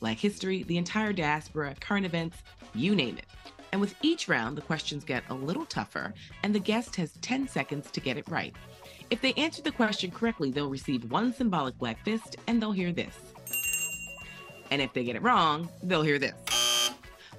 Black history, the entire diaspora, current events, you name it. And with each round, the questions get a little tougher, and the guest has 10 seconds to get it right. If they answer the question correctly, they'll receive one symbolic black fist and they'll hear this. And if they get it wrong, they'll hear this.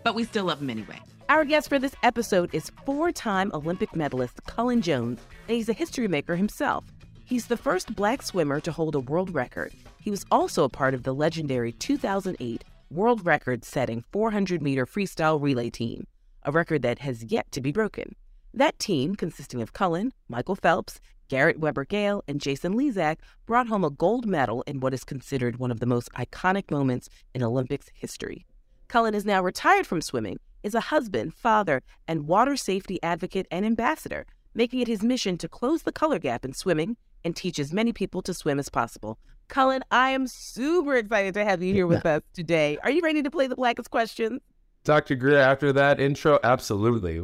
But we still love them anyway. Our guest for this episode is four time Olympic medalist Cullen Jones, and he's a history maker himself. He's the first black swimmer to hold a world record. He was also a part of the legendary 2008 world record setting 400 meter freestyle relay team a record that has yet to be broken. That team, consisting of Cullen, Michael Phelps, Garrett Weber Gale, and Jason Lezak, brought home a gold medal in what is considered one of the most iconic moments in Olympics history. Cullen is now retired from swimming, is a husband, father, and water safety advocate and ambassador, making it his mission to close the color gap in swimming and teach as many people to swim as possible. Cullen, I am super excited to have you here with us today. Are you ready to play the blackest question? Dr. Greer, after that intro, absolutely.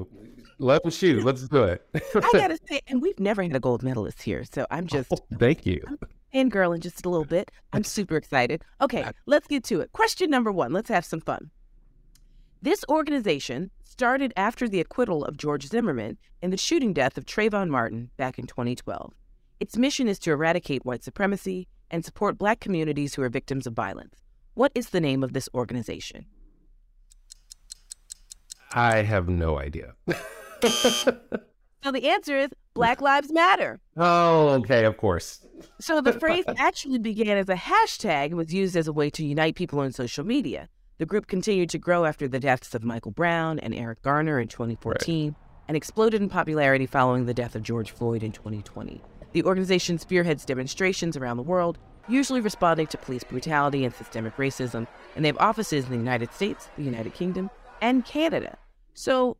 Let's shoot. Let's do it. I gotta say, and we've never had a gold medalist here, so I'm oh, just oh, thank you. And girl, in just a little bit. I'm super excited. Okay, let's get to it. Question number one. Let's have some fun. This organization started after the acquittal of George Zimmerman in the shooting death of Trayvon Martin back in 2012. Its mission is to eradicate white supremacy and support Black communities who are victims of violence. What is the name of this organization? I have no idea. so the answer is Black Lives Matter. Oh, okay, of course. So the phrase actually began as a hashtag and was used as a way to unite people on social media. The group continued to grow after the deaths of Michael Brown and Eric Garner in 2014 right. and exploded in popularity following the death of George Floyd in 2020. The organization spearheads demonstrations around the world, usually responding to police brutality and systemic racism, and they have offices in the United States, the United Kingdom, and Canada. So,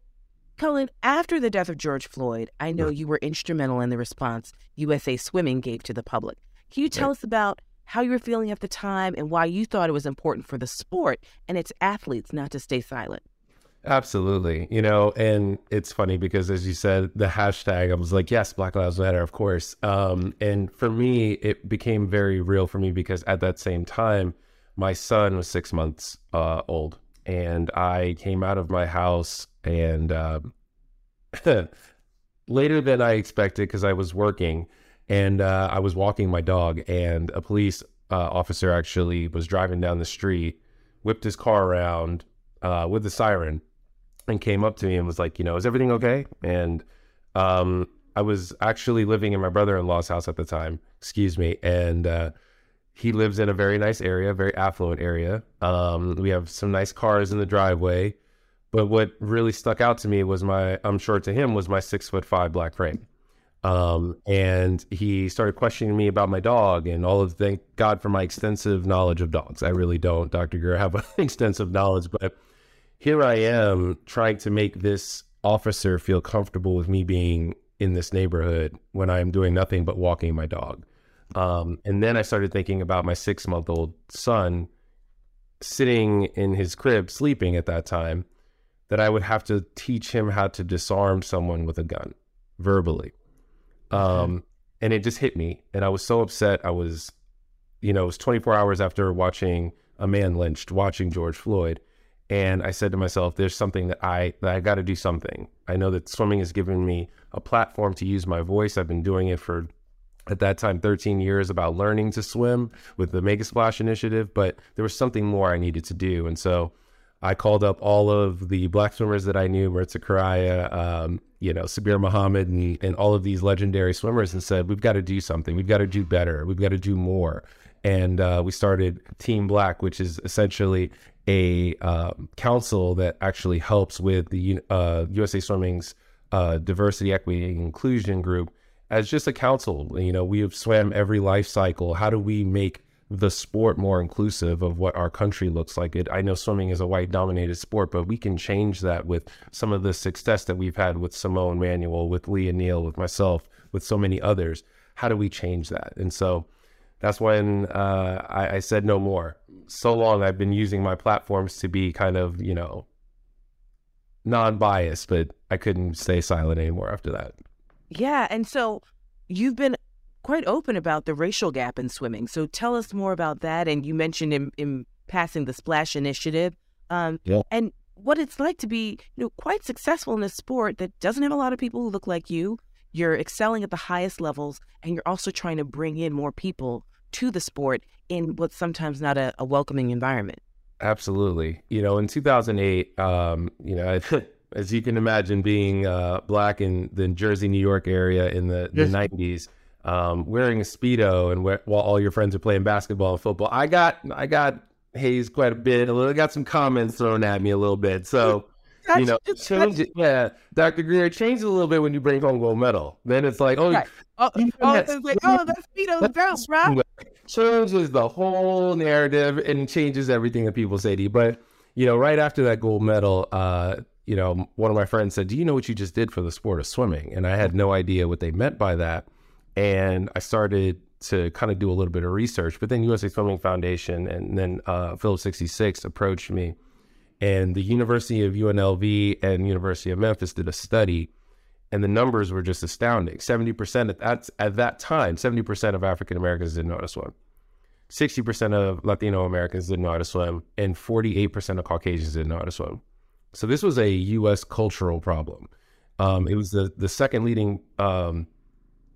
Cullen, after the death of George Floyd, I know you were instrumental in the response USA Swimming gave to the public. Can you tell us about how you were feeling at the time and why you thought it was important for the sport and its athletes not to stay silent? Absolutely. You know, and it's funny because as you said, the hashtag, I was like, yes, Black Lives Matter, of course. Um, and for me, it became very real for me because at that same time, my son was six months uh, old and I came out of my house and uh, later than I expected because I was working and uh, I was walking my dog and a police uh, officer actually was driving down the street, whipped his car around uh, with the siren and came up to me and was like, you know, is everything okay? And um, I was actually living in my brother-in-law's house at the time, excuse me, and uh, he lives in a very nice area, very affluent area. Um, we have some nice cars in the driveway. But what really stuck out to me was my, I'm sure to him, was my six foot five black frame. Um, and he started questioning me about my dog and all of thank God for my extensive knowledge of dogs. I really don't, Dr. Greer, have an extensive knowledge, but here I am trying to make this officer feel comfortable with me being in this neighborhood when I am doing nothing but walking my dog. Um, and then I started thinking about my six month old son sitting in his crib sleeping at that time, that I would have to teach him how to disarm someone with a gun verbally. Um, and it just hit me. And I was so upset. I was, you know, it was 24 hours after watching a man lynched, watching George Floyd. And I said to myself, there's something that I that I got to do something. I know that swimming has given me a platform to use my voice. I've been doing it for at that time 13 years about learning to swim with the Make a Splash initiative, but there was something more I needed to do. And so I called up all of the black swimmers that I knew, Maritza Correia, um, you know, Sabir Muhammad, and, and all of these legendary swimmers and said, we've got to do something. We've got to do better. We've got to do more. And uh, we started Team Black, which is essentially a uh, council that actually helps with the uh, USA Swimming's uh, diversity, equity, and inclusion group as just a council, you know, we have swam every life cycle. How do we make the sport more inclusive of what our country looks like. It I know swimming is a white dominated sport, but we can change that with some of the success that we've had with Simone Manuel, with Lia Neal, with myself, with so many others. How do we change that? And so that's when uh, I, I said no more. So long I've been using my platforms to be kind of, you know, non-biased, but I couldn't stay silent anymore after that. Yeah, and so you've been quite open about the racial gap in swimming. So tell us more about that. And you mentioned in, in passing the Splash Initiative, um, yeah. and what it's like to be you know quite successful in a sport that doesn't have a lot of people who look like you. You're excelling at the highest levels, and you're also trying to bring in more people to the sport in what's sometimes not a, a welcoming environment. Absolutely. You know, in 2008, um, you know, as you can imagine, being uh, black in the Jersey, New York area in the, yes. the 90s, um, wearing a speedo and wh- while all your friends are playing basketball and football, I got I got hazed quite a bit. A little, got some comments thrown at me a little bit. So. That's, you know, change it. Yeah, Dr. Greer, change it a little bit when you bring home gold medal. Then it's like, oh, right. oh, oh, it's like, oh, that's down, right? Changes the whole narrative and changes everything that people say to you. But you know, right after that gold medal, uh, you know, one of my friends said, "Do you know what you just did for the sport of swimming?" And I had no idea what they meant by that. And I started to kind of do a little bit of research. But then USA Swimming Foundation and then uh, Phillips 66 approached me, and the University of UNLV and University of Memphis did a study, and the numbers were just astounding. Seventy percent at that at that time, seventy percent of African Americans didn't know how to swim. 60% of Latino Americans didn't know how to swim, and 48% of Caucasians didn't know how to swim. So this was a U.S. cultural problem. Um, it was the, the second leading um,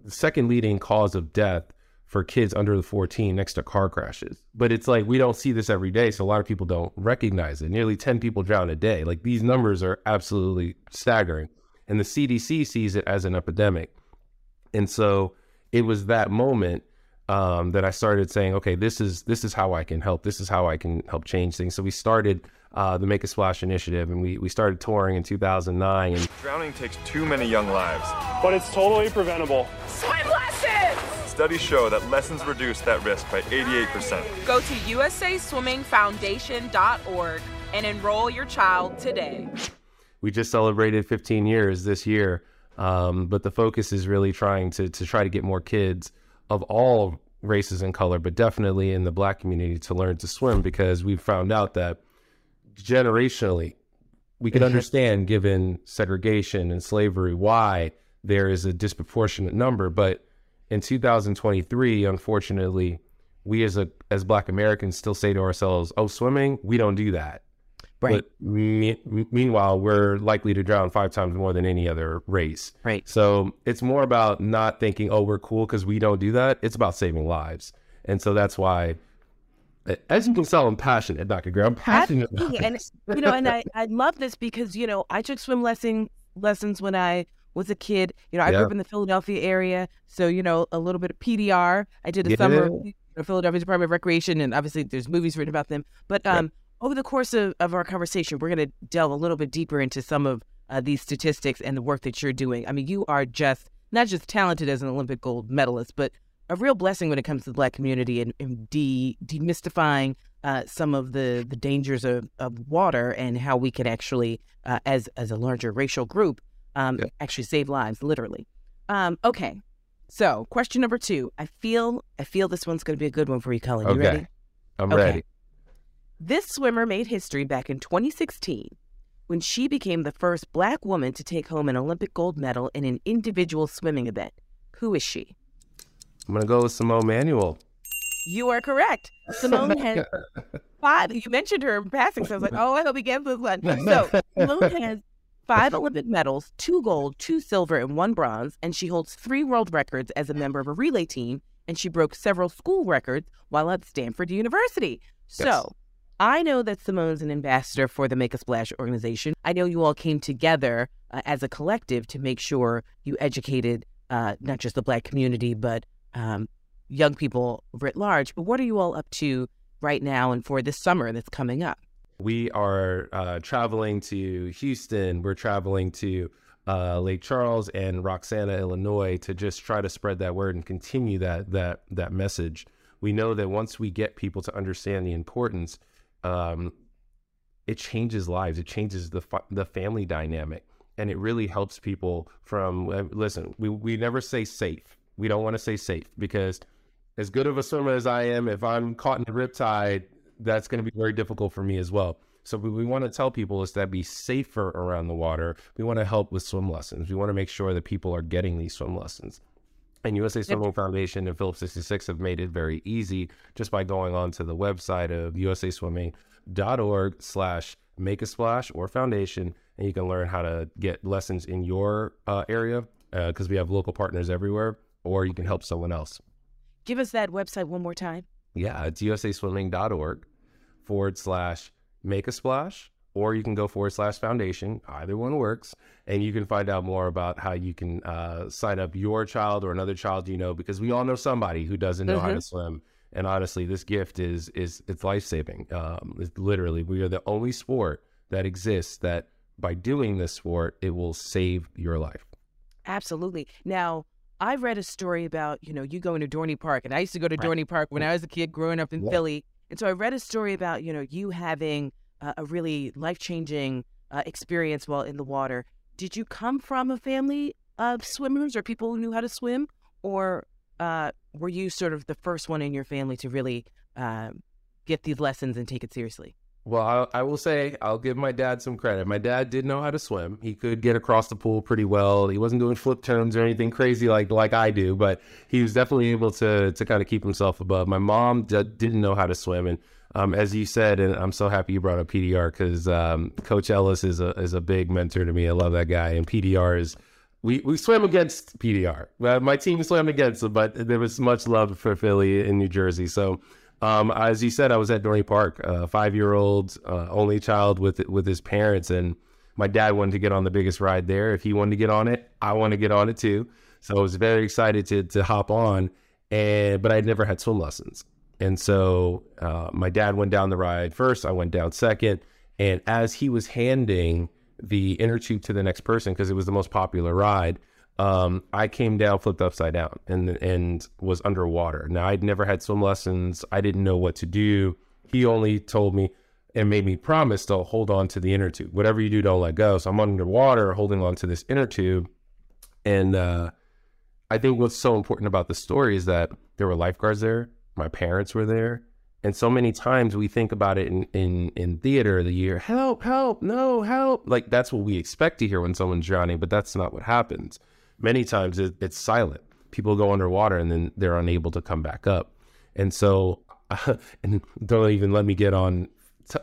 second leading cause of death for kids under the 14 next to car crashes. But it's like we don't see this every day, so a lot of people don't recognize it. Nearly 10 people drown a day. Like these numbers are absolutely staggering. And the CDC sees it as an epidemic. And so it was that moment um, that I started saying, okay, this is this is how I can help. This is how I can help change things. So we started uh, the Make a Splash initiative, and we, we started touring in 2009. And drowning takes too many young lives, but it's totally preventable. Swim lessons. Studies show that lessons reduce that risk by 88%. Go to USASwimmingFoundation.org and enroll your child today. We just celebrated 15 years this year, um, but the focus is really trying to to try to get more kids of all races and color, but definitely in the black community to learn to swim because we've found out that generationally we can mm-hmm. understand given segregation and slavery why there is a disproportionate number but in 2023 unfortunately we as a as black americans still say to ourselves oh swimming we don't do that Right. But me- meanwhile, we're likely to drown five times more than any other race. Right. So it's more about not thinking, oh, we're cool because we don't do that. It's about saving lives. And so that's why, as you can tell, I'm passionate, Dr. Greer. I'm passionate. and, you know, and I, I love this because, you know, I took swim lesson, lessons when I was a kid. You know, I yeah. grew up in the Philadelphia area. So, you know, a little bit of PDR. I did a yeah. summer Philadelphia Department of Recreation, and obviously there's movies written about them. But um, over the course of, of our conversation, we're going to delve a little bit deeper into some of uh, these statistics and the work that you're doing. I mean, you are just not just talented as an Olympic gold medalist, but a real blessing when it comes to the Black community and, and de- demystifying uh, some of the, the dangers of, of water and how we can actually, uh, as as a larger racial group, um, yeah. actually save lives, literally. Um, okay, so question number two. I feel I feel this one's going to be a good one for you, Cullen. You okay. ready? I'm okay. ready. This swimmer made history back in 2016 when she became the first black woman to take home an Olympic gold medal in an individual swimming event. Who is she? I'm going to go with Simone Manuel. You are correct. Simone has five. You mentioned her in passing, so I was like, oh, I hope he gets this one. So Simone has five Olympic medals, two gold, two silver, and one bronze, and she holds three world records as a member of a relay team, and she broke several school records while at Stanford University. Yes. So I know that Simone's an ambassador for the Make a Splash organization. I know you all came together uh, as a collective to make sure you educated uh, not just the Black community, but um, young people writ large. But what are you all up to right now and for this summer that's coming up? We are uh, traveling to Houston. We're traveling to uh, Lake Charles and Roxana, Illinois, to just try to spread that word and continue that that that message. we know that once we get people to understand the importance, um, it changes lives. It changes the fa- the family dynamic, and it really helps people. From uh, listen, we we never say safe. We don't want to say safe because as good of a swimmer as I am, if I'm caught in a riptide, that's going to be very difficult for me as well. So we, we want to tell people is that be safer around the water. We want to help with swim lessons. We want to make sure that people are getting these swim lessons. And USA Swimming yep. Foundation and Phillips 66 have made it very easy just by going on to the website of usaswimming.org slash make a splash or foundation. And you can learn how to get lessons in your uh, area because uh, we have local partners everywhere, or you can help someone else. Give us that website one more time. Yeah, it's usaswimming.org forward slash make a splash, or you can go forward slash foundation. Either one works. And you can find out more about how you can uh, sign up your child or another child you know, because we all know somebody who doesn't know mm-hmm. how to mm-hmm. swim. And honestly, this gift is is it's life saving. Um, it's literally, we are the only sport that exists that by doing this sport, it will save your life. Absolutely. Now, I've read a story about, you know, you going to Dorney Park, and I used to go to right. Dorney Park when I was a kid growing up in yeah. Philly. And so I read a story about, you know, you having uh, a really life changing uh, experience while in the water. Did you come from a family of swimmers or people who knew how to swim? Or uh, were you sort of the first one in your family to really uh, get these lessons and take it seriously? Well, I, I, will say I'll give my dad some credit. My dad did know how to swim. He could get across the pool pretty well. He wasn't doing flip turns or anything crazy like like I do, but he was definitely able to to kind of keep himself above. My mom d- didn't know how to swim, and um, as you said, and I'm so happy you brought up PDR because um, Coach Ellis is a is a big mentor to me. I love that guy, and PDR is. We, we swam against PDR. Uh, my team swam against but there was much love for Philly in New Jersey. So um, as you said, I was at Dorney Park, a five year old, uh, only child with with his parents, and my dad wanted to get on the biggest ride there. If he wanted to get on it, I want to get on it too. So I was very excited to to hop on, and but I'd never had swim lessons, and so uh, my dad went down the ride first. I went down second, and as he was handing the inner tube to the next person because it was the most popular ride, um, I came down, flipped upside down, and and was underwater. Now I'd never had swim lessons. I didn't know what to do. He only told me and made me promise to hold on to the inner tube. Whatever you do, don't let go. So I'm underwater, holding on to this inner tube, and uh, I think what's so important about the story is that there were lifeguards there. My parents were there. And so many times we think about it in, in, in theater the year, help, help, no, help. Like that's what we expect to hear when someone's drowning, but that's not what happens many times it, it's silent. People go underwater and then they're unable to come back up. And so, and don't even let me get on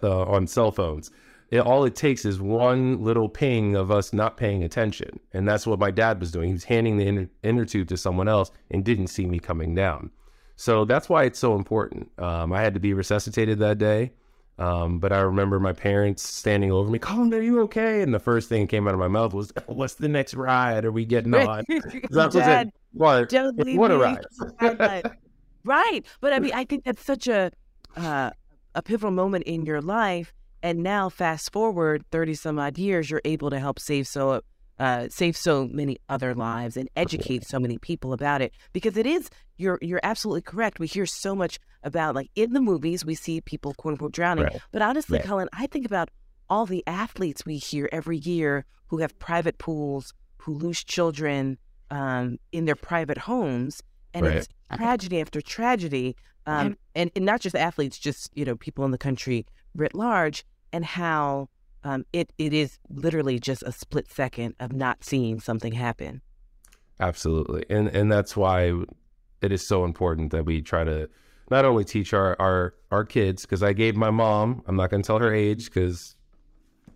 uh, on cell phones. It, all it takes is one little ping of us not paying attention, and that's what my dad was doing. He was handing the inner, inner tube to someone else and didn't see me coming down. So that's why it's so important. Um, I had to be resuscitated that day. Um, but I remember my parents standing over me, Cullen, are you okay? And the first thing that came out of my mouth was, What's the next ride? Are we getting on? that Dad, What, what a ride. right. But I mean, I think that's such a uh, a pivotal moment in your life. And now, fast forward 30 some odd years, you're able to help save so uh, save so many other lives and educate so many people about it because it is you're you're absolutely correct. We hear so much about like in the movies we see people quote unquote drowning, right. but honestly, right. Cullen, I think about all the athletes we hear every year who have private pools, who lose children um, in their private homes, and right. it's tragedy after tragedy, um, and, and not just athletes, just you know people in the country writ large, and how um, it it is literally just a split second of not seeing something happen. Absolutely, and and that's why it is so important that we try to not only teach our our our kids because I gave my mom. I'm not going to tell her age because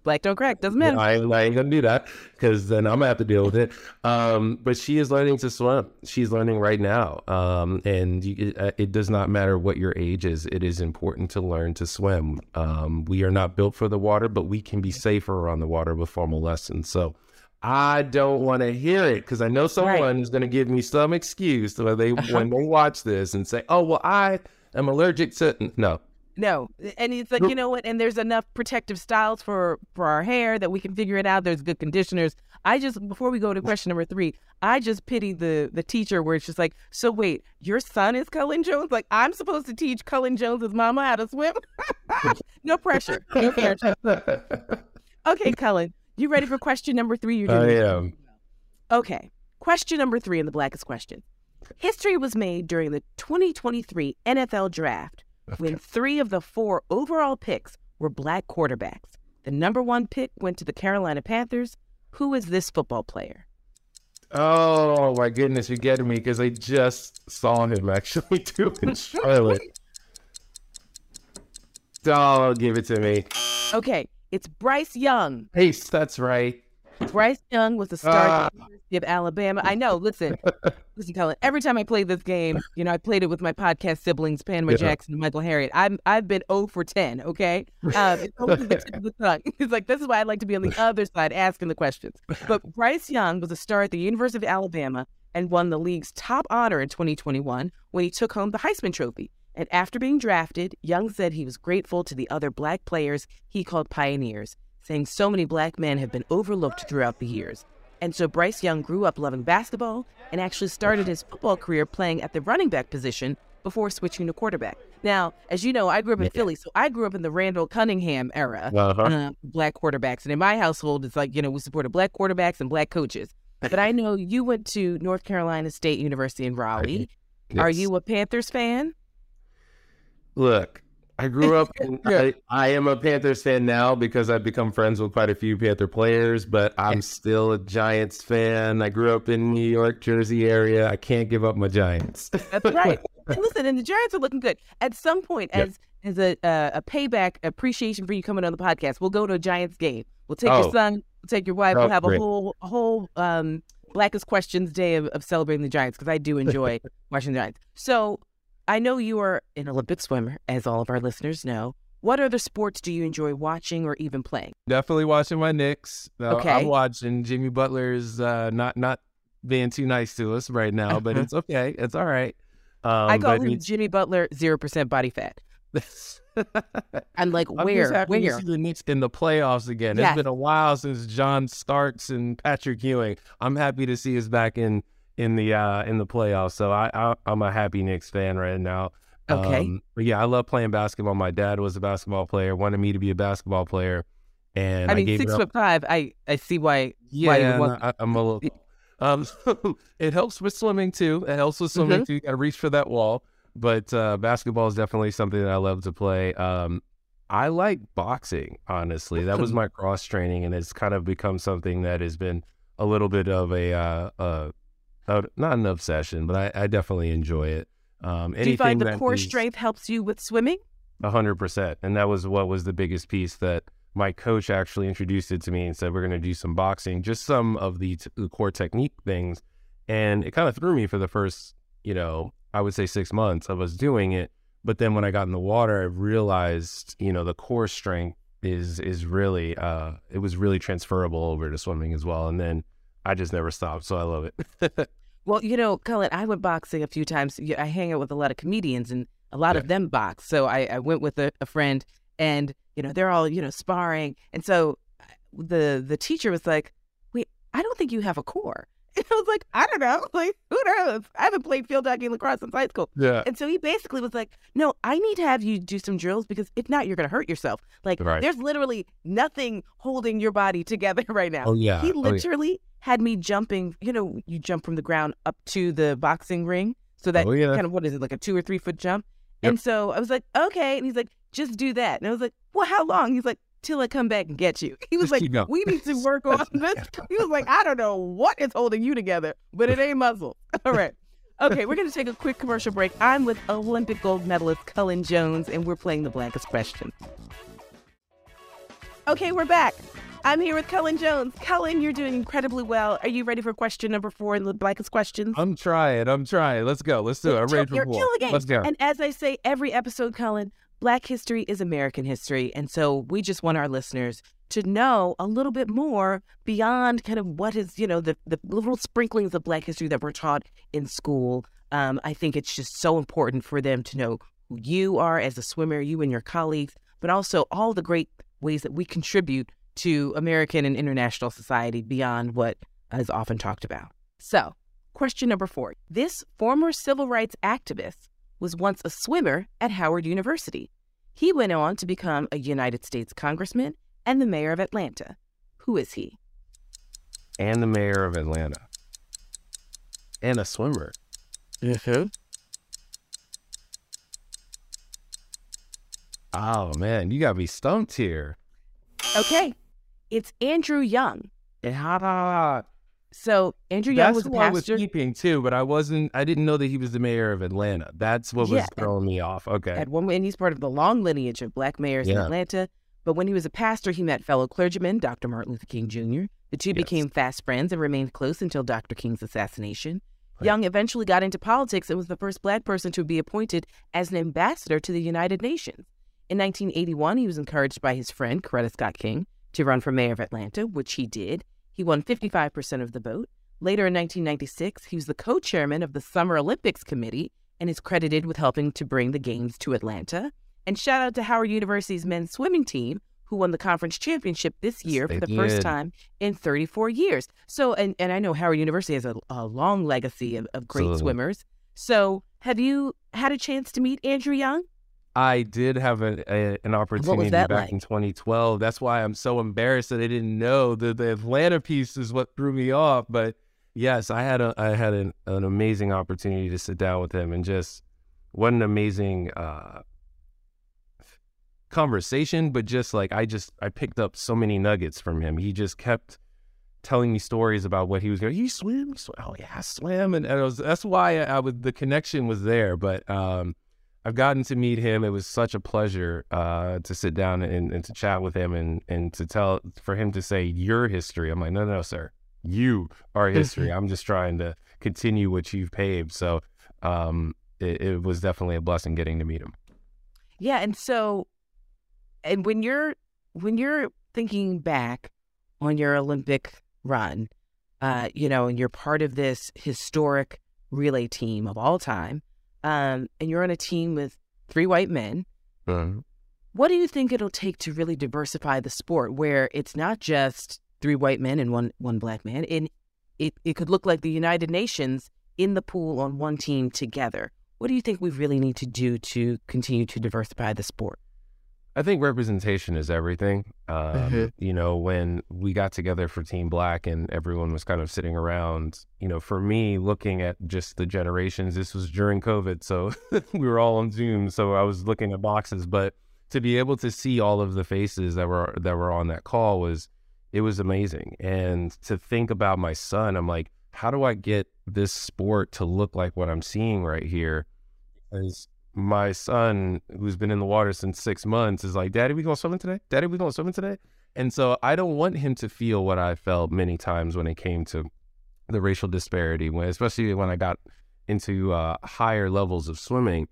black don't crack doesn't matter. I, I ain't gonna do that because then I'm gonna have to deal with it. Um, but she is learning to swim. She's learning right now, um, and you, it, it, does not matter what your age is. It is important to learn to swim. Um, we are not built for the water, but we can be safer on the water with formal lessons. So. I don't want to hear it because I know someone right. is going to give me some excuse when they when they watch this and say, "Oh, well, I am allergic to." No, No, and it's like you know what? And there's enough protective styles for for our hair that we can figure it out. There's good conditioners. I just before we go to question number three, I just pity the the teacher where it's just like, so wait, your son is Cullen Jones? Like I'm supposed to teach Cullen Jones's mama how to swim? no pressure. No pressure. okay, Cullen, you ready for question number three? You're I doing am. Okay. Question number three in the Blackest Question. History was made during the 2023 NFL Draft when three of the four overall picks were black quarterbacks. The number one pick went to the Carolina Panthers. Who is this football player? Oh my goodness, you're getting me because I just saw him actually do in Charlotte. Oh, give it to me. Okay, it's Bryce Young. Pace, that's right. Bryce Young was the star Ah. at the University of Alabama. I know. Listen, listen, Cullen. Every time I play this game, you know, I played it with my podcast siblings, Panama Yeah. Jackson and Michael Harriot. I'm I've been 0 for 10. Okay, um, it's always the tip of the tongue. It's like this is why I like to be on the other side asking the questions. But Bryce Young was a star at the University of Alabama and won the league's top honor in 2021 when he took home the Heisman Trophy. And after being drafted, Young said he was grateful to the other black players he called pioneers, saying so many black men have been overlooked throughout the years. And so Bryce Young grew up loving basketball and actually started his football career playing at the running back position before switching to quarterback. Now, as you know, I grew up in Philly, so I grew up in the Randall Cunningham era, Uh-huh. uh, black quarterbacks. And in my household, it's like, you know, we supported black quarterbacks and black coaches. But I know you went to North Carolina State University in Raleigh. Are you a Panthers fan? Look, I grew up. In, I, I am a Panthers fan now because I've become friends with quite a few Panther players, but I'm still a Giants fan. I grew up in New York, Jersey area. I can't give up my Giants. That's right. and listen, and the Giants are looking good. At some point, Yep. as as a uh, a payback appreciation for you coming on the podcast, we'll go to a Giants game. We'll take Oh. your son, we'll take your wife. Oh, we'll have a whole a whole um, Blackest Questions day of, of celebrating the Giants because I do enjoy watching the Giants. So I know you are an Olympic swimmer, as all of our listeners know. What other sports do you enjoy watching or even playing? Definitely watching my Knicks. Uh, Okay. I'm watching Jimmy Butler's uh, not not being too nice to us right now, but it's okay. It's all right. Um, I call him Jimmy Butler, zero percent body fat. I'm like, I'm where, just where? see the Knicks in the playoffs again. Yes. It's been a while since John Starks and Patrick Ewing. I'm happy to see us back in in the uh in the playoffs. So I, I I'm a happy Knicks fan right now. Okay. Um, but yeah, I love playing basketball. My dad was a basketball player, wanted me to be a basketball player, and I I, mean, gave six foot five. I I see why. why you Yeah, want- I, I'm a little. Um, it helps with swimming too. It helps with swimming Mhm. too. You got to reach for that wall. But uh, basketball is definitely something that I love to play. Um, I like boxing. Honestly, that was my cross training, and it's kind of become something that has been a little bit of a, uh, uh, uh not an obsession, but I, I definitely enjoy it. Um, Do you find the core is- strength helps you with swimming? a hundred percent. And that was what was the biggest piece that my coach actually introduced it to me and said, we're going to do some boxing, just some of the, t- the core technique things. And it kind of threw me for the first, you know, I would say six months I was doing it. But then when I got in the water, I realized, you know, the core strength is, is really, uh, it was really transferable over to swimming as well. And then I just never stopped. So I love it. Well, you know, Cullen, I went boxing a few times. I hang out with a lot of comedians, and a lot of them box. So I, I went with a, a friend, and you know, they're all you know sparring, and so the the teacher was like, "Wait, I don't think you have a core." And I was like, "I don't know. Like, who knows? I haven't played field hockey and lacrosse since high school." yeah. And so he basically was like, No, I need to have you do some drills because if not, you're going to hurt yourself. Like, Right. there's literally nothing holding your body together right now. Oh, yeah. He Oh, yeah. literally had me jumping, you know, you jump from the ground up to the boxing ring. So that Oh, yeah. kind of, what is it, like a two or three foot jump? Yep. And so I was like, Okay. And he's like, Just do that. And I was like, Well, how long? He's like, Till I come back and get you. He was Just like. We need to work on this. He was like, I don't know what is holding you together, but it ain't muscle. All right. Okay, we're going to take a quick commercial break. I'm with Olympic gold medalist Cullen Jones, and we're playing the blackest question. Okay, we're back. I'm here with Cullen Jones. Cullen, you're doing incredibly well. Are you ready for question number four in the blackest questions? I'm trying. I'm trying. Let's go. Let's do it. I'm ready for four. kill the game. Let's go. And as I say every episode, Cullen, Black history is American history. And so we just want our listeners to know a little bit more beyond kind of what is, you know, the, the little sprinklings of Black history that we're taught in school. Um, I think it's just so important for them to know who you are as a swimmer, you and your colleagues, but also all the great ways that we contribute to American and international society beyond what is often talked about. So, question number four This former civil rights activist was once a swimmer at Howard University. He went on to become a United States congressman and the mayor of Atlanta. Who is he? And the mayor of Atlanta. And a swimmer. Mm-hmm. Oh man, you got me stumped here. Okay, it's Andrew Young. Yeah. So Andrew Young was a who I was pastor. keeping too, but I wasn't. I didn't know that he was the mayor of Atlanta. That's what was Yeah. throwing me off. Okay. At one, and he's part of the long lineage of black mayors in Atlanta. But when he was a pastor, he met fellow clergyman Dr. Martin Luther King Jr. The two Yes. became fast friends and remained close until Dr. King's assassination. Right. Young eventually got into politics and was the first black person to be appointed as an ambassador to the United Nations. In 1981, he was encouraged by his friend Coretta Scott King to run for mayor of Atlanta, which he did. He won 55% of the vote. Later in 1996, he was the co chairman of the Summer Olympics Committee and is credited with helping to bring the Games to Atlanta. And shout out to Howard University's men's swimming team, who won the conference championship this year They for the first time in 34 years. So, and, and I know Howard University has a, a long legacy of, of great Absolutely. swimmers. So, have you had a chance to meet Andrew Young? I did have a, a, an opportunity back like? in 2012. That's why I'm so embarrassed that I didn't know the the Atlanta piece is what threw me off. But yes, I had a I had an, an amazing opportunity to sit down with him and just what an amazing uh, conversation. But just like I just I picked up so many nuggets from him. He just kept telling me stories about what he was going. He swim? Swim? Oh yeah, I swim, and, and was, that's why I, I would the connection was there. But um, I've gotten to meet him. It was such a pleasure uh, to sit down and, and to chat with him and and to tell for him to say your history. I'm like, no, no, no, sir, you are history. I'm just trying to continue what you've paved. So um, it, it was definitely a blessing getting to meet him. Yeah, and so and when you're when you're thinking back on your Olympic run, uh, you know, and you're part of this historic relay team of all time, um, and you're on a team with three white men, what do you think it'll take to really diversify the sport where it's not just three white men and one one black man? And it, it could look like the United Nations in the pool on one team together. What do you think we really need to do to continue to diversify the sport? I think representation is everything. Um, Mhm. You know, when we got together for Team Black and everyone was kind of sitting around, you know, for me, looking at just the generations, this was during COVID. So we were all on Zoom. So I was looking at boxes. But to be able to see all of the faces that were that were on that call was it was amazing. And to think about my son, I'm like, how do I get this sport to look like what I'm seeing right here? Because my son, who's been in the water since six months, is like, Daddy, we going swimming today? Daddy, we going swimming today? And so I don't want him to feel what I felt many times when it came to the racial disparity, especially when I got into uh, higher levels of swimming.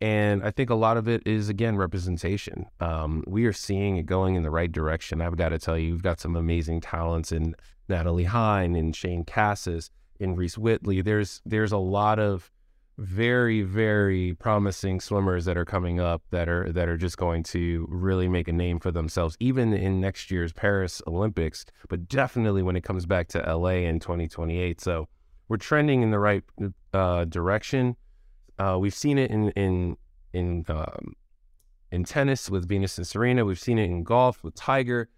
And I think a lot of it is, again, representation. Um, we are seeing it going in the right direction. I've got to tell you, we've got some amazing talents in Natalie Hinds and Shaine Casas and Reece Whitley. There's there's a lot of very very promising swimmers that are coming up that are that are just going to really make a name for themselves even in next year's Paris Olympics but definitely when it comes back to LA in 2028 so we're trending in the right uh, direction. Uh, we've seen it in in in um, in tennis with Venus and Serena. We've seen it in golf with Tiger.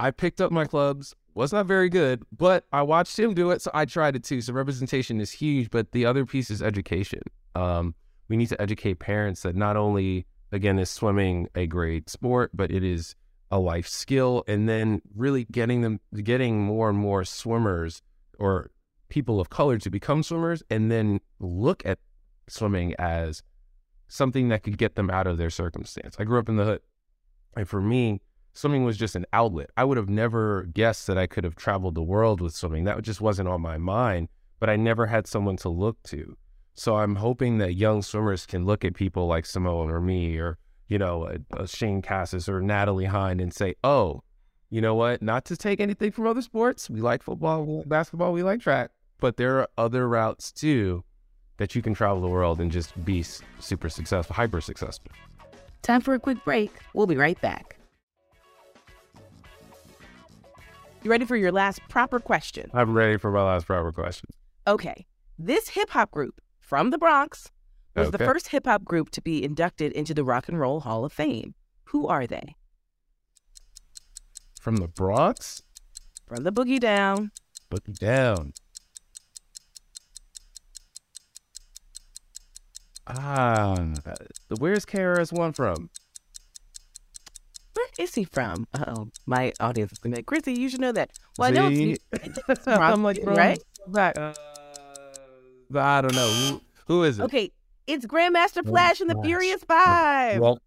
I picked up my clubs was not very good, but I watched him do it, so I tried it too. So representation is huge, but the other piece is education. Um, we need to educate parents that not only again is swimming a great sport, but it is a life skill, and then really getting them, getting more and more swimmers or people of color to become swimmers, and then look at swimming as something that could get them out of their circumstance. I grew up in the hood, and for me, swimming was just an outlet. I would have never guessed that I could have traveled the world with swimming. That just wasn't on my mind, but I never had someone to look to. So I'm hoping that young swimmers can look at people like Simone or me or, you know, a, a Shaine Casas or Natalie Hinds and say, oh, you know what? Not to take anything from other sports. We like football, we like basketball, we like track, but there are other routes too that you can travel the world and just be super successful, hyper successful. Time for a quick break. We'll be right back. You ready for your last proper question? I'm ready for my last proper question. Okay. This hip hop group from the Bronx was the first hip hop group to be inducted into the Rock and Roll Hall of Fame. Who are they? From the Bronx, From the Boogie Down. Boogie Down. Ah, where's KRS One from? Where is he from? Uh oh. My audience is going to be like, Chrissy, you should know that. Well, I know See? it's, it's Bronx, right? Back. Uh, I don't know. Who, who is it? Okay. It's Grandmaster Flash and the Furious Five. Well,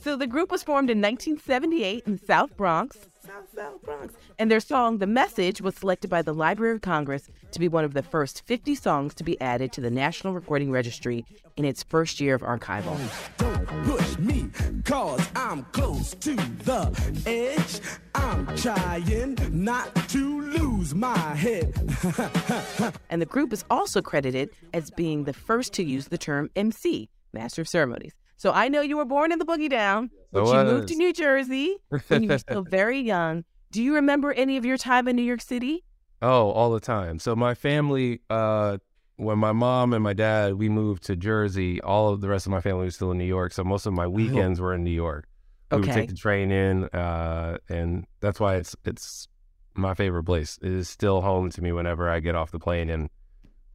So the group was formed in 1978 in the South Bronx. South, South Bronx. And their song, The Message, was selected by the Library of Congress to be one of the first 50 songs to be added to the National Recording Registry in its first year of archival. Don't push me, cause I'm close to the edge. I'm trying not to lose my head. And the group is also credited as being the first to use the term MC, Master of Ceremonies. So I know you were born in the Boogie Down, but I you moved to. New Jersey when you were still very young. Do you remember any of your time in New York City? Oh, all the time. So my family, uh, when my mom and my dad we moved to Jersey, all of the rest of my family was still in New York. So most of my weekends were in New York. We would take the train in, uh, and that's why it's it's my favorite place. It is still home to me whenever I get off the plane and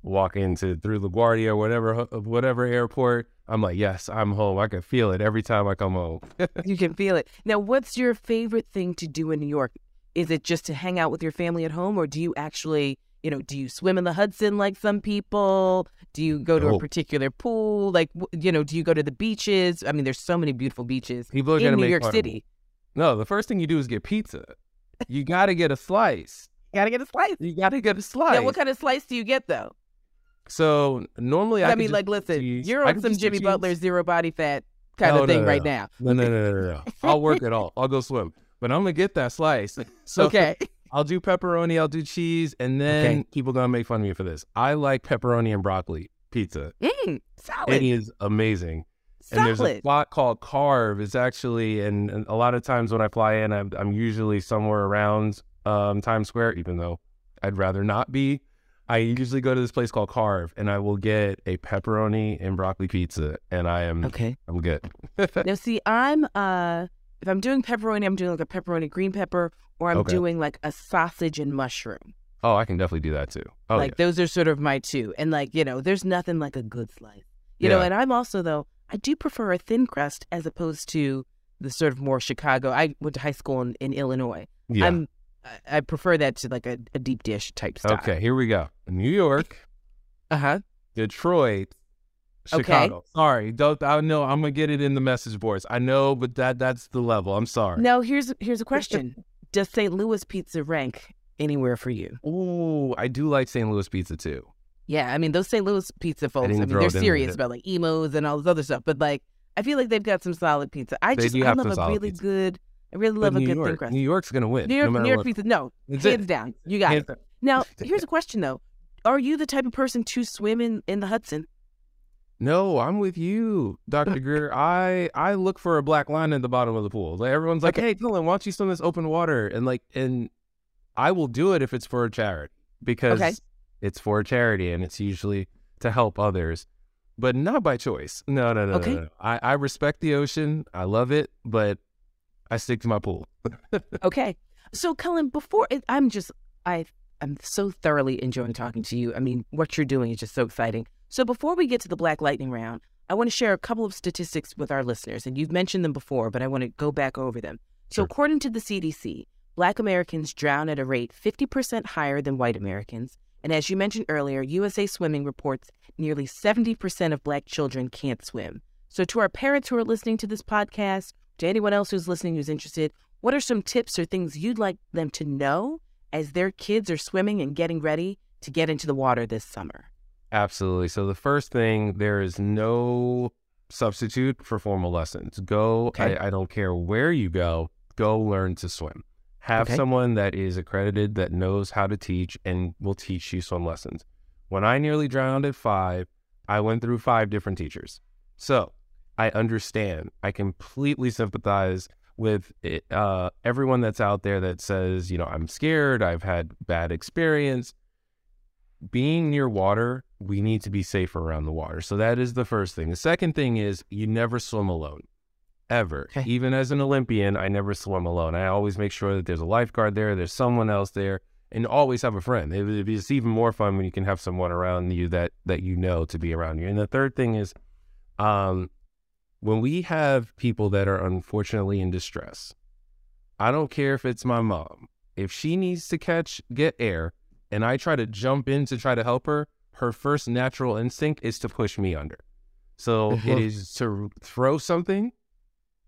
walk into through LaGuardia or whatever whatever airport. I'm like, yes, I'm home. I can feel it every time I come home. You can feel it. Now, what's your favorite thing to do in New York? Is it just to hang out with your family at home, or do you actually, you know, do you swim in the Hudson like some people? Do you go to a particular pool? Like, you know, do you go to the beaches? I mean, there's so many beautiful beaches People are in New York fun of me. City. No, the first thing you do is get pizza. You got to get a slice. Gotta get a slice. You got to get a slice. Now, what kind of slice do you get though? So normally I, I, mean, like, listen, cheese. you're on some Jimmy cheese. Butler zero body fat kind No, of thing no, right no. now. No, no, no, no, no. I'll work it all. I'll go swim, but I'm gonna get that slice. So okay. I'll do pepperoni. I'll do cheese, and then Okay. people gonna make fun of me for this. I like pepperoni and broccoli pizza. Mm, solid. It is amazing. And there's a solid. spot called Carve. It's actually, and, and a lot of times when I fly in, I'm, I'm usually somewhere around um, Times Square, even though I'd rather not be. I usually go to this place called Carve, and I will get a pepperoni and broccoli pizza, and I am Okay. I'm good. Now, see, I'm uh, if I'm doing pepperoni, I'm doing like a pepperoni green pepper, or I'm Okay. doing like a sausage and mushroom. oh, I can definitely do that too. Oh, like yeah. those are sort of my two, and like you know, there's nothing like a good slice, you know. And I'm also though, I do prefer a thin crust as opposed to the sort of more Chicago. I went to high school in, in Illinois. yeah. I'm I- I prefer that to like a, a deep dish type style. Okay, here we go. New York, Uh huh. Detroit, Okay. Chicago. Sorry, don't I know I'm gonna get it in the message boards. I know, but that that's the level. I'm sorry. No, here's here's a question: Does St. Louis pizza rank anywhere for you? Ooh, I do like St. Louis pizza too. Yeah, I mean those St. Louis pizza folks. I, didn't mean they're serious about like emos and all this other stuff, but like I feel like they've got some solid pizza. I They just I love a really pizza. good. I really But love a New good thin York, crust. New York's gonna win. New York, no New York what. pizza. No, That's hands it. down. You got Hands it. down. Now here's a question though: Are you the type of person to swim in in the Hudson? No, I'm with you, Dr. Greer. I I look for a black line at the bottom of the pool. Like everyone's like, Okay. "Hey, Dylan, why don't you swim this open water?" And like, and I will do it if it's for a charity because Okay. it's for a charity and it's usually to help others, but not by choice. No, no, no, Okay. no, no. I I respect the ocean. I love it, but I stick to my pool. Okay. So, Cullen, before it, I'm just, I, I'm so thoroughly enjoying talking to you. I mean, what you're doing is just so exciting. So, before we get to the Black Lightning round, I want to share a couple of statistics with our listeners, and you've mentioned them before, but I want to go back over them. So, Sure. according to the CDC, Black Americans drown at a rate 50% higher than white Americans. And as you mentioned earlier, USA Swimming reports nearly 70% of Black children can't swim. So, to our parents who are listening to this podcast, to anyone else who's listening who's interested, what are some tips or things you'd like them to know as their kids are swimming and getting ready to get into the water this summer? Absolutely. So the first thing, there is no substitute for formal lessons. Go. Okay. I, I don't care where you go. Go learn to swim. Have Okay. someone that is accredited that knows how to teach and will teach you swim lessons. When I nearly drowned at five, I went through five different teachers. So I understand. I completely sympathize with it, uh, everyone that's out there that says, you know, I'm scared, I've had bad experience. Being near water, we need to be safe around the water. So that is the first thing. The second thing is you never swim alone, ever. Okay. Even as an Olympian, I never swim alone. I always make sure that there's a lifeguard there, there's someone else there, and always have a friend. It, it- it's even more fun when you can have someone around you that that you know to be around you. And the third thing is, um, when we have people that are unfortunately in distress, I don't care if it's my mom. If she needs to catch get air and I try to jump in to try to help her, her first natural instinct is to push me under. So uh-huh. it is to throw something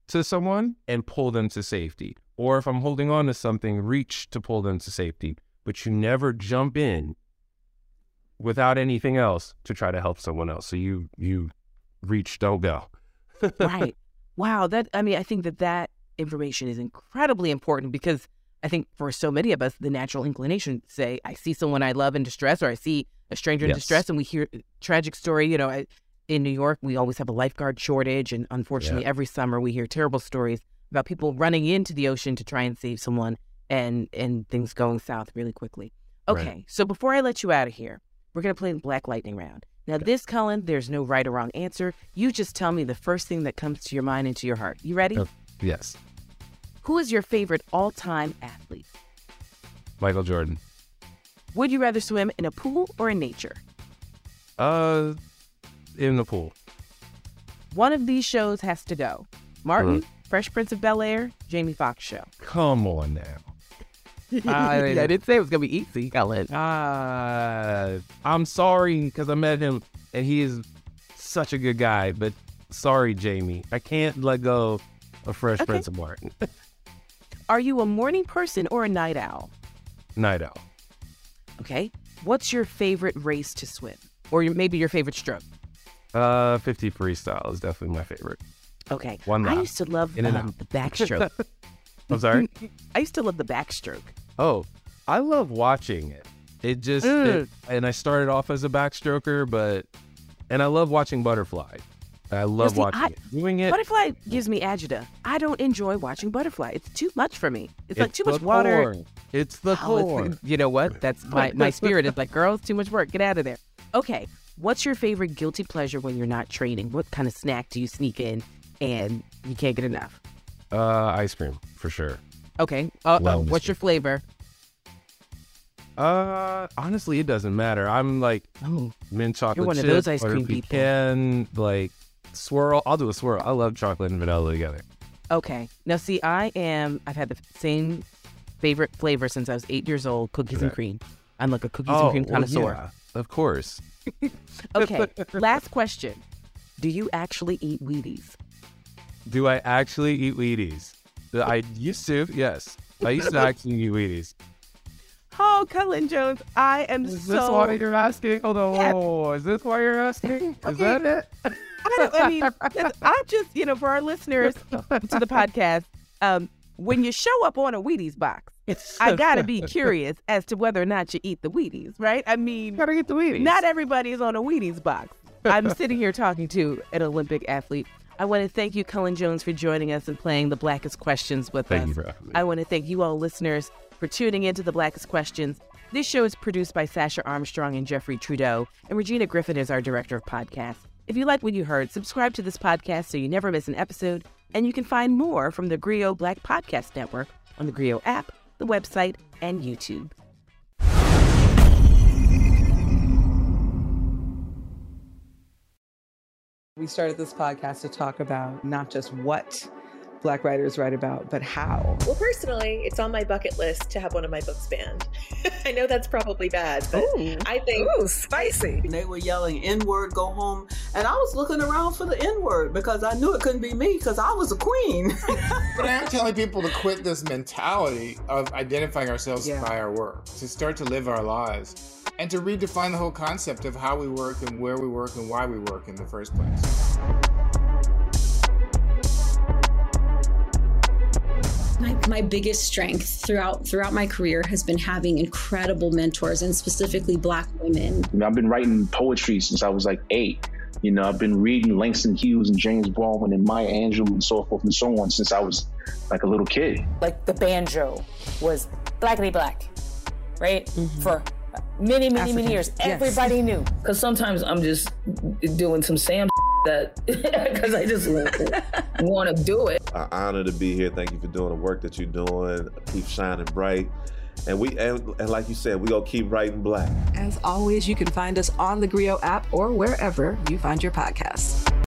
to someone and pull them to safety. Or if I'm holding on to something, reach to pull them to safety. But you never jump in without anything else to try to help someone else. So you you reach, don't go. Right. Wow. That I mean, I think that that information is incredibly important because I think for so many of us, the natural inclination to say, I see someone I love in distress, or I see a stranger in Yes. distress, and we hear a tragic story. You know, I, in New York, we always have a lifeguard shortage, and unfortunately, every summer we hear terrible stories about people running into the ocean to try and save someone, and and things going south really quickly. Right. Okay, so before I let you out of here, we're gonna play the Black Lightning round. Now, this, Cullen, there's no right or wrong answer. You just tell me the first thing that comes to your mind and to your heart. You ready? Okay. Yes. Who is your favorite all-time athlete? Michael Jordan. Would you rather swim in a pool or in nature? Uh in the pool. One of these shows has to go. Martin, Mm. Fresh Prince of Bel Air, Jamie Foxx show. Come on now. I- I didn't say it was gonna be easy, Cullen. Uh, I'm sorry because I met him and he is such a good guy, but sorry, Jamie. I can't let go of Fresh Okay. Prince of Martin. Are you a morning person or a night owl? Night Owl. Okay. What's your favorite race to swim, or your, maybe your favorite stroke? Uh, 50 freestyle is definitely my favorite. Okay. One lap. I used to love um, the backstroke. I'm sorry. I used to love the backstroke. Oh, I love watching it. It just, Mm. it- and I started off as a backstroker, but, and I love watching butterfly. I love see, watching I- it. Doing it. Butterfly gives me agita. I don't enjoy watching butterfly. It's too much for me. It's, like too the much water. It's the Oh, it's- core. you know what? That's my, my spirit is like, girls, too much work. Get out of there. Okay. What's your favorite guilty pleasure when you're not training? What kind of snack do you sneak in and you can't get enough? Uh, ice cream for sure. Okay. Uh, uh, Love what's your flavor? Uh, honestly, it doesn't matter. I'm like Oh, mint chocolate one of chip, those ice butter cream people. pecan, like swirl. I'll do a swirl. I love chocolate and vanilla together. okay. Now, see, I am, I've had the same favorite flavor since I was eight years old cookies and cream. I'm like a cookies and cream Oh, well, connoisseur. yeah, of course. Okay. Last question. Do you actually eat Wheaties? Do I actually eat Wheaties? I used to, yes. I used to actually eat Wheaties. Oh, Cullen Jones, I am so. This why you're asking? Hold on, Yes. whoa, is this why you're asking? Is that it? I, don't, I mean, I just, you know, for our listeners to the podcast, um, when you show up on a Wheaties box, I gotta be curious as to whether or not you eat the Wheaties, right? I mean, Gotta get the Wheaties. not everybody's on a Wheaties box. I'm sitting here talking to an Olympic athlete. I want to thank you, Cullen Jones, for joining us and playing the Blackest Questions with Thank us. you for having me. I want to thank you all listeners for tuning into the Blackest Questions. This show is produced by Sasha Armstrong and Jeffrey Trudeau, and Regina Griffin is our director of podcasts. If you like what you heard, subscribe to this podcast so you never miss an episode, and you can find more from the Grio Black Podcast Network on the Grio app, the website, and YouTube. We started this podcast to talk about not just what Black writers write about, but how. Well, personally, it's on my bucket list to have one of my books banned. I know that's probably bad, but I think Ooh, spicy. They were yelling N word, go home. And I was looking around for the N word because I knew it couldn't be me because I was a queen. But I'm telling people to quit this mentality of identifying ourselves Yeah. by our work, to start to live our lives, and to redefine the whole concept of how we work and where we work and why we work in the first place. My, my biggest strength throughout throughout my career has been having incredible mentors and specifically black women. I've been writing poetry since I was like eight. You know, I've been reading Langston Hughes and James Baldwin and Maya Angelou and so forth and so on since I was like a little kid. Like the banjo was blackity black, right? Mm-hmm. For many, many, African. many years. Yes. Everybody knew. Because sometimes I'm just doing some Sam that because I just want to do it. An honor to be here. Thank you for doing the work that you're doing. Keep shining bright. And we and, and like you said, we gonna keep writing black. As always, you can find us on the Grio app or wherever you find your podcasts.